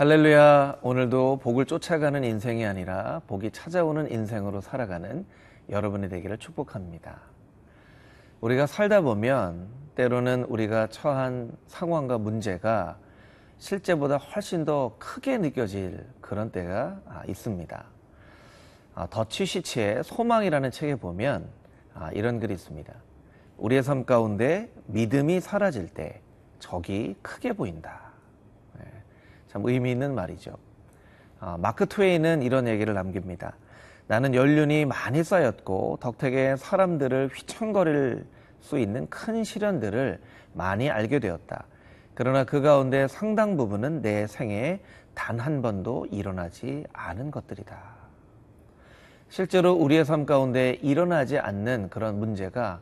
할렐루야. 오늘도 복을 쫓아가는 인생이 아니라 복이 찾아오는 인생으로 살아가는 여러분이 되기를 축복합니다. 우리가 살다 보면 때로는 우리가 처한 상황과 문제가 실제보다 훨씬 더 크게 느껴질 그런 때가 아, 있습니다. 아, 더치 시치의 소망이라는 책에 보면 아, 이런 글이 있습니다. 우리의 삶 가운데 믿음이 사라질 때 적이 크게 보인다. 네, 참 의미 있는 말이죠. 마크 트웨이는 이런 얘기를 남깁니다. 나는 연륜이 많이 쌓였고 덕택에 사람들을 휘청거릴 수 있는 큰 시련들을 많이 알게 되었다. 그러나 그 가운데 상당 부분은 내 생에 단 한 번도 일어나지 않은 것들이다. 실제로 우리의 삶 가운데 일어나지 않는 그런 문제가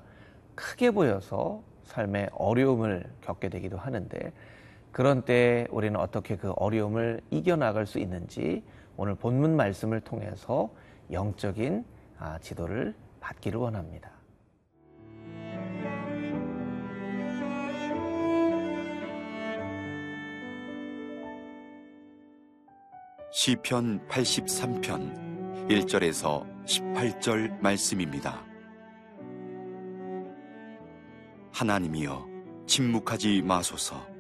크게 보여서 삶의 어려움을 겪게 되기도 하는데 그런 때 우리는 어떻게 그 어려움을 이겨나갈 수 있는지 오늘 본문 말씀을 통해서 영적인 아, 지도를 받기를 원합니다. 시편 83편 1절에서 18절 말씀입니다. 하나님이여 침묵하지 마소서.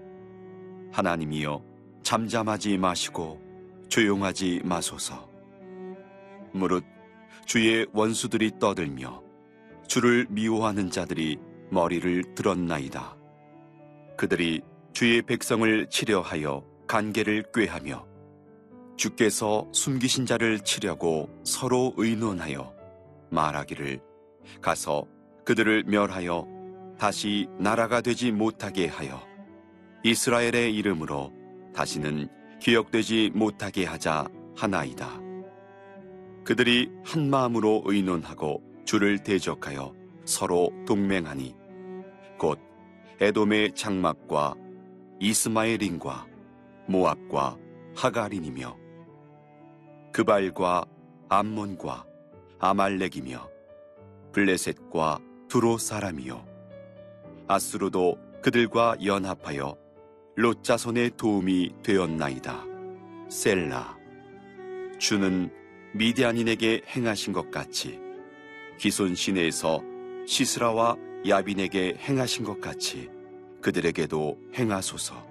하나님이여 잠잠하지 마시고 조용하지 마소서. 무릇 주의 원수들이 떠들며 주를 미워하는 자들이 머리를 들었나이다. 그들이 주의 백성을 치려하여 간계를 꾀하며 주께서 숨기신 자를 치려고 서로 의논하여 말하기를 가서 그들을 멸하여 다시 나라가 되지 못하게 하여 이스라엘의 이름으로 다시는 기억되지 못하게 하자 하나이다. 그들이 한 마음으로 의논하고 주를 대적하여 서로 동맹하니 곧 에돔의 장막과 이스마엘인과 모압과 하가린이며 그발과 암몬과 아말렉이며 블레셋과 두로 사람이요 아수르도 그들과 연합하여 롯자손의 도움이 되었나이다 셀라 주는 미디안인에게 행하신 것 같이 기손 시내에서 시스라와 야빈에게 행하신 것 같이 그들에게도 행하소서.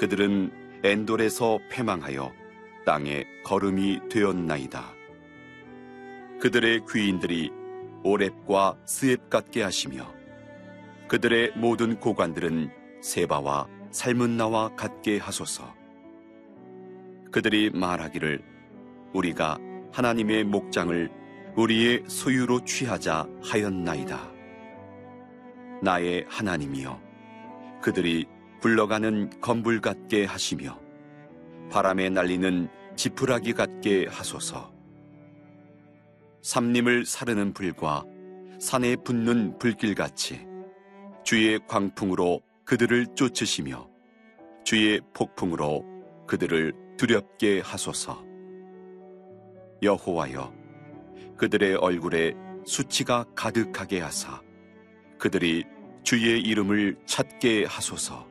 그들은 엔돌에서 패망하여 땅에 걸음이 되었나이다. 그들의 귀인들이 오랩과 스앱 같게 하시며 그들의 모든 고관들은 세바와 살문나와 같게 하소서. 그들이 말하기를 우리가 하나님의 목장을 우리의 소유로 취하자 하였나이다. 나의 하나님이여, 그들이 굴러가는 건불 같게 하시며 바람에 날리는 지푸라기 같게 하소서. 삼림을 사르는 불과 산에 붙는 불길같이 주의 광풍으로 그들을 쫓으시며 주의 폭풍으로 그들을 두렵게 하소서. 여호와여 그들의 얼굴에 수치가 가득하게 하사 그들이 주의 이름을 찾게 하소서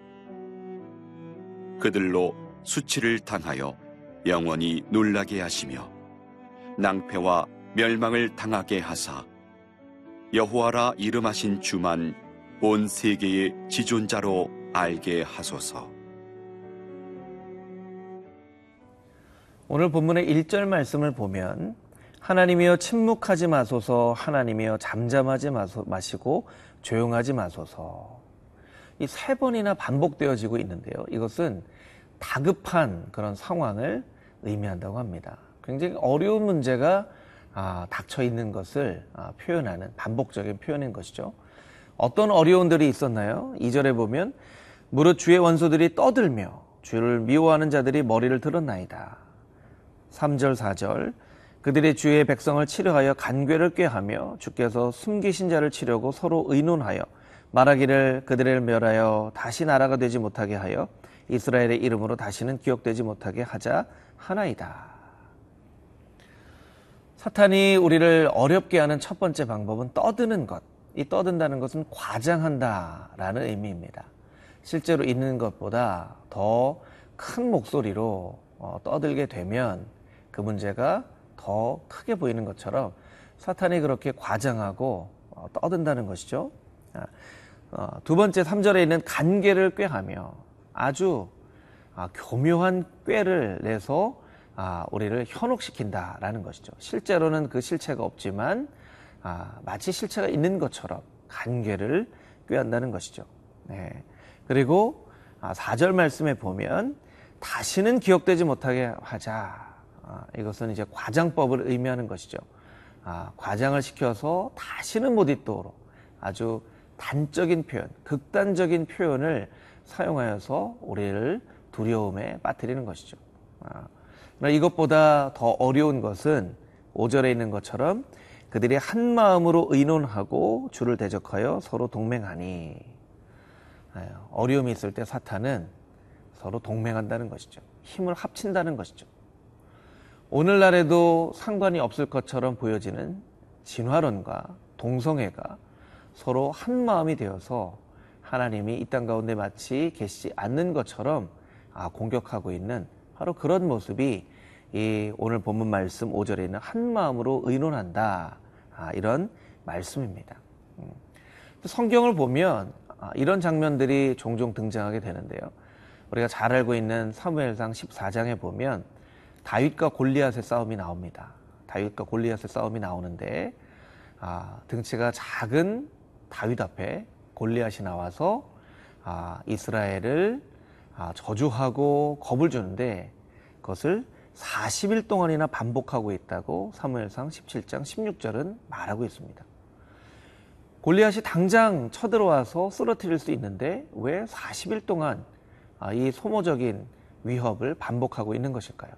그들로 수치를 당하여 영원히 놀라게 하시며 낭패와 멸망을 당하게 하사 여호와라 이름하신 주만 온 세계의 지존자로 알게 하소서. 오늘 본문의 1절 말씀을 보면 하나님이여 침묵하지 마소서 하나님이여 잠잠하지 마시고 조용하지 마소서 이 세 번이나 반복되어지고 있는데요. 이것은 다급한 그런 상황을 의미한다고 합니다. 굉장히 어려운 문제가 아, 닥쳐 있는 것을 아, 표현하는 반복적인 표현인 것이죠. 어떤 어려움들이 있었나요? 2절에 보면 무릇 주의 원수들이 떠들며 주를 미워하는 자들이 머리를 들었나이다. 3절 4절 그들의 주의 백성을 치료하여 간괴를 꾀하며 주께서 숨기신 자를 치려고 서로 의논하여 말하기를 그들을 멸하여 다시 나라가 되지 못하게 하여 이스라엘의 이름으로 다시는 기억되지 못하게 하자 하나이다. 사탄이 우리를 어렵게 하는 첫 번째 방법은 떠드는 것. 이 떠든다는 것은 과장한다라는 의미입니다. 실제로 있는 것보다 더 큰 목소리로 어, 떠들게 되면 그 문제가 더 크게 보이는 것처럼 사탄이 그렇게 과장하고 어, 떠든다는 것이죠. 아, 어, 두 번째 3절에 있는 간계를 꾀하며 아주 아, 교묘한 꾀를 내서 아, 우리를 현혹시킨다라는 것이죠. 실제로는 그 실체가 없지만 아, 마치 실체가 있는 것처럼 간계를 꾀한다는 것이죠. 네. 그리고 아, 4절 말씀에 보면 다시는 기억되지 못하게 하자. 아, 이것은 이제 과장법을 의미하는 것이죠. 아, 과장을 시켜서 다시는 못 잊도록 아주 단적인 표현, 극단적인 표현을 사용하여서 우리를 두려움에 빠뜨리는 것이죠. 아, 이것보다 더 어려운 것은 5절에 있는 것처럼 그들이 한 마음으로 의논하고 주를 대적하여 서로 동맹하니 아, 어려움이 있을 때 사탄은 서로 동맹한다는 것이죠. 힘을 합친다는 것이죠. 오늘날에도 상관이 없을 것처럼 보여지는 진화론과 동성애가 서로 한 마음이 되어서 하나님이 이 땅 가운데 마치 계시지 않는 것처럼 아, 공격하고 있는 바로 그런 모습이 이 오늘 본문 말씀 5절에 있는 한 마음으로 의논한다. 아, 이런 말씀입니다. 음. 성경을 보면 아, 이런 장면들이 종종 등장하게 되는데요. 우리가 잘 알고 있는 사무엘상 14장에 보면 다윗과 골리앗의 싸움이 나옵니다. 다윗과 골리앗의 싸움이 나오는데 아, 등치가 작은 다윗 앞에 골리앗이 나와서 아, 이스라엘을 아, 저주하고 겁을 주는데 그것을 40일 동안이나 반복하고 있다고 사무엘상 17장 16절은 말하고 있습니다. 골리앗이 당장 쳐들어와서 쓰러뜨릴 수 있는데 왜 40일 동안 아, 이 소모적인 위협을 반복하고 있는 것일까요?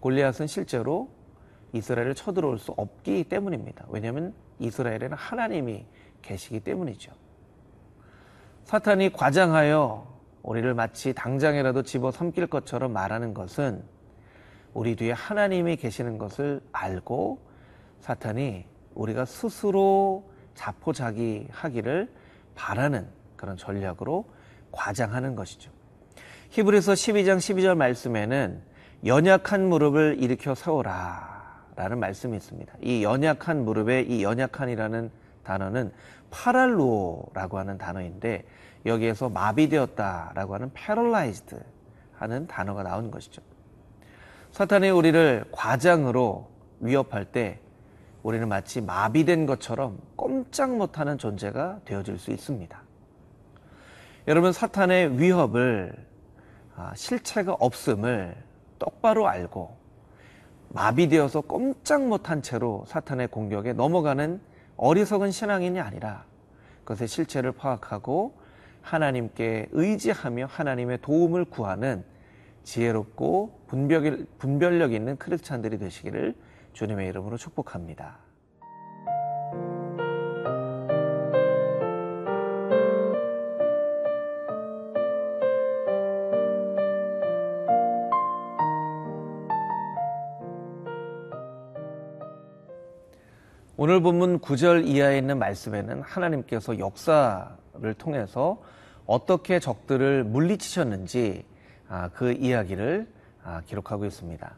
골리앗은 실제로 이스라엘을 쳐들어올 수 없기 때문입니다. 왜냐하면 이스라엘에는 하나님이 계시기 때문이죠. 사탄이 과장하여 우리를 마치 당장이라도 집어 삼킬 것처럼 말하는 것은 우리 뒤에 하나님이 계시는 것을 알고 사탄이 우리가 스스로 자포자기 하기를 바라는 그런 전략으로 과장하는 것이죠. 히브리서 12장 12절 말씀에는 연약한 무릎을 일으켜 세워라 라는 말씀이 있습니다. 이 연약한 무릎에 이 연약한이라는 단어는 파랄로라고 하는 단어인데 여기에서 마비되었다라고 하는 paralyzed 하는 단어가 나온 것이죠. 사탄이 우리를 과장으로 위협할 때 우리는 마치 마비된 것처럼 꼼짝 못하는 존재가 되어질 수 있습니다. 여러분 사탄의 위협을 아, 실체가 없음을 똑바로 알고 마비되어서 꼼짝 못한 채로 사탄의 공격에 넘어가는 어리석은 신앙인이 아니라 그것의 실체를 파악하고 하나님께 의지하며 하나님의 도움을 구하는 지혜롭고 분별력 있는 크리스찬들이 되시기를 주님의 이름으로 축복합니다. 오늘 본문 9절 이하에 있는 말씀에는 하나님께서 역사를 통해서 어떻게 적들을 물리치셨는지 아, 그 이야기를 아, 기록하고 있습니다.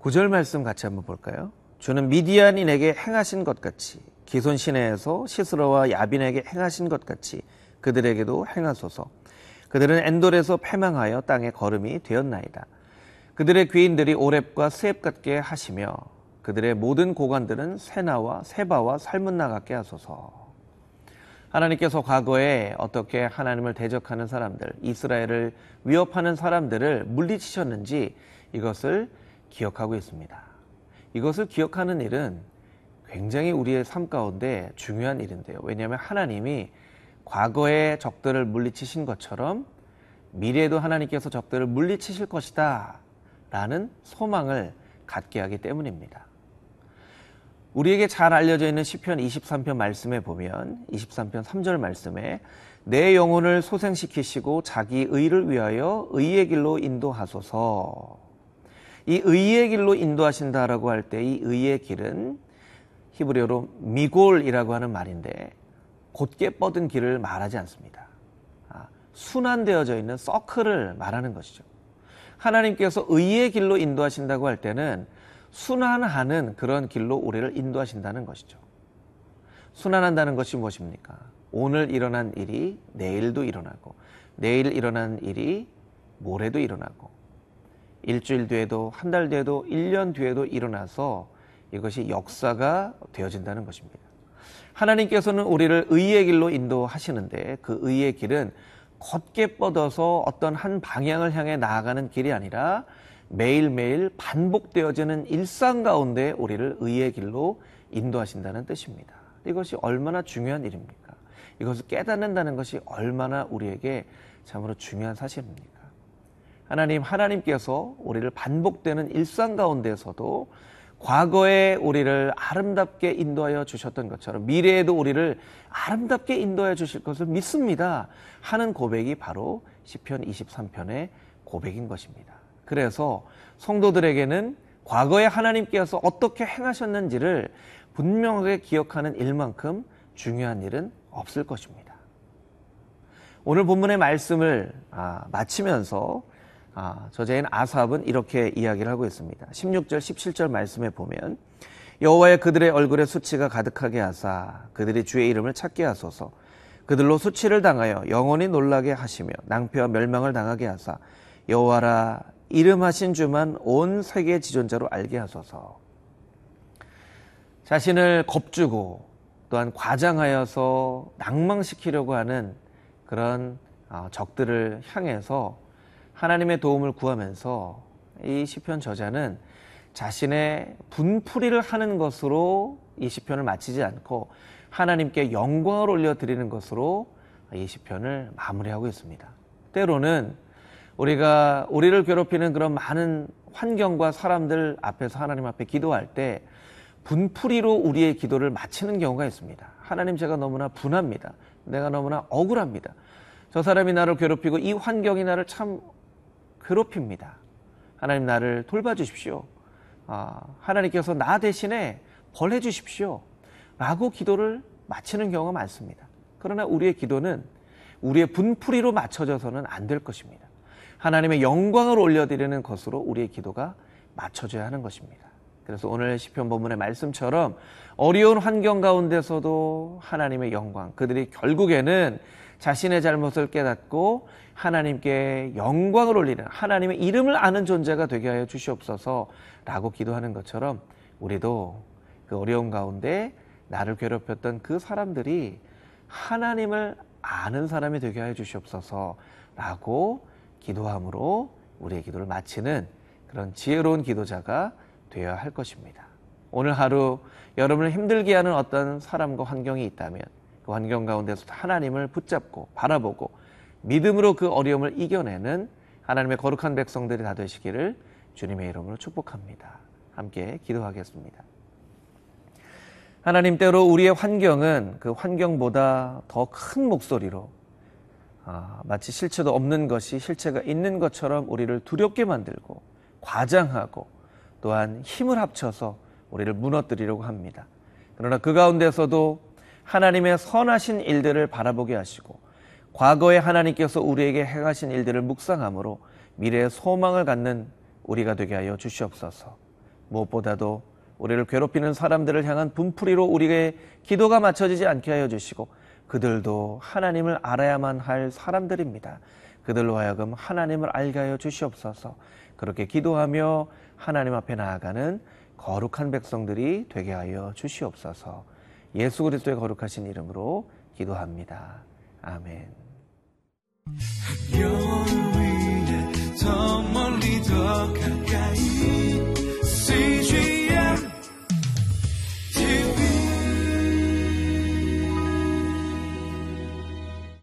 9절 말씀 같이 한번 볼까요? 주는 미디안인에게 행하신 것 같이 기손 시내에서 시스러와 야빈에게 행하신 것 같이 그들에게도 행하소서. 그들은 엔돌에서 패망하여 땅에 걸음이 되었나이다. 그들의 귀인들이 오랩과 스앱 같게 하시며 그들의 모든 고관들은 세나와 세바와 살문나 같게 하소서. 하나님께서 과거에 어떻게 하나님을 대적하는 사람들, 이스라엘을 위협하는 사람들을 물리치셨는지 이것을 기억하고 있습니다. 이것을 기억하는 일은 굉장히 우리의 삶 가운데 중요한 일인데요. 왜냐하면 하나님이 과거에 적들을 물리치신 것처럼 미래에도 하나님께서 적들을 물리치실 것이다 라는 소망을 갖게 하기 때문입니다. 우리에게 잘 알려져 있는 시편 23편 말씀에 보면 23편 3절 말씀에 내 영혼을 소생시키시고 자기 의를 위하여 의의 길로 인도하소서. 이 의의 길로 인도하신다라고 할 때 이 의의 길은 히브리어로 미골이라고 하는 말인데 곧게 뻗은 길을 말하지 않습니다. 아, 순환되어져 있는 서클을 말하는 것이죠. 하나님께서 의의 길로 인도하신다고 할 때는 순환하는 그런 길로 우리를 인도하신다는 것이죠. 순환한다는 것이 무엇입니까? 오늘 일어난 일이 내일도 일어나고, 내일 일어난 일이 모레도 일어나고, 일주일 뒤에도, 한 달 뒤에도, 1년 뒤에도 일어나서 이것이 역사가 되어진다는 것입니다. 하나님께서는 우리를 의의 길로 인도하시는데 그 의의 길은 걷게 뻗어서 어떤 한 방향을 향해 나아가는 길이 아니라 매일매일 반복되어지는 일상 가운데 우리를 의의 길로 인도하신다는 뜻입니다. 이것이 얼마나 중요한 일입니까? 이것을 깨닫는다는 것이 얼마나 우리에게 참으로 중요한 사실입니까? 하나님, 하나님께서 우리를 반복되는 일상 가운데서도 과거에 우리를 아름답게 인도하여 주셨던 것처럼 미래에도 우리를 아름답게 인도하여 주실 것을 믿습니다. 하는 고백이 바로 시편 23편의 고백인 것입니다. 그래서 성도들에게는 과거에 하나님께서 어떻게 행하셨는지를 분명하게 기억하는 일만큼 중요한 일은 없을 것입니다. 오늘 본문의 말씀을 아, 마치면서 아, 저자인 아삽은 이렇게 이야기를 하고 있습니다. 16절, 17절 말씀에 보면 여호와의 그들의 얼굴에 수치가 가득하게 하사 그들이 주의 이름을 찾게 하소서 그들로 수치를 당하여 영원히 놀라게 하시며 낭패와 멸망을 당하게 하사 여호와라 이름하신 주만 온 세계 지존자로 알게 하소서. 자신을 겁주고 또한 과장하여서 낭망시키려고 하는 그런 어, 적들을 향해서 하나님의 도움을 구하면서 이 시편 저자는 자신의 분풀이를 하는 것으로 이 시편을 마치지 않고 하나님께 영광을 올려 드리는 것으로 이 시편을 마무리하고 있습니다. 때로는 우리가 우리를 괴롭히는 그런 많은 환경과 사람들 앞에서 하나님 앞에 기도할 때 분풀이로 우리의 기도를 마치는 경우가 있습니다. 하나님 제가 너무나 분합니다. 내가 너무나 억울합니다. 저 사람이 나를 괴롭히고 이 환경이 나를 참 괴롭힙니다. 하나님 나를 돌봐주십시오. 아, 하나님께서 나 대신에 벌해 주십시오. 라고 기도를 마치는 경우가 많습니다. 그러나 우리의 기도는 우리의 분풀이로 맞춰져서는 안 될 것입니다. 하나님의 영광을 올려드리는 것으로 우리의 기도가 맞춰져야 하는 것입니다. 그래서 오늘 시편 본문의 말씀처럼 어려운 환경 가운데서도 하나님의 영광, 그들이 결국에는 자신의 잘못을 깨닫고 하나님께 영광을 올리는 하나님의 이름을 아는 존재가 되게 하여 주시옵소서라고 기도하는 것처럼 우리도 그 어려운 가운데 나를 괴롭혔던 그 사람들이 하나님을 아는 사람이 되게 하여 주시옵소서라고 기도함으로 우리의 기도를 마치는 그런 지혜로운 기도자가 되어야 할 것입니다. 오늘 하루 여러분을 힘들게 하는 어떤 사람과 환경이 있다면 그 환경 가운데서 하나님을 붙잡고 바라보고 믿음으로 그 어려움을 이겨내는 하나님의 거룩한 백성들이 다 되시기를 주님의 이름으로 축복합니다. 함께 기도하겠습니다. 하나님 때로 우리의 환경은 그 환경보다 더 큰 목소리로 아, 마치 실체도 없는 것이 실체가 있는 것처럼 우리를 두렵게 만들고 과장하고 또한 힘을 합쳐서 우리를 무너뜨리려고 합니다. 그러나 그 가운데서도 하나님의 선하신 일들을 바라보게 하시고 과거에 하나님께서 우리에게 행하신 일들을 묵상함으로 미래의 소망을 갖는 우리가 되게 하여 주시옵소서. 무엇보다도 우리를 괴롭히는 사람들을 향한 분풀이로 우리의 기도가 맞춰지지 않게 하여 주시고 그들도 하나님을 알아야만 할 사람들입니다. 그들로 하여금 하나님을 알게 하여 주시옵소서. 그렇게 기도하며 하나님 앞에 나아가는 거룩한 백성들이 되게 하여 주시옵소서. 예수 그리스도의 거룩하신 이름으로 기도합니다. 아멘. 더 멀리 더 가까이 CG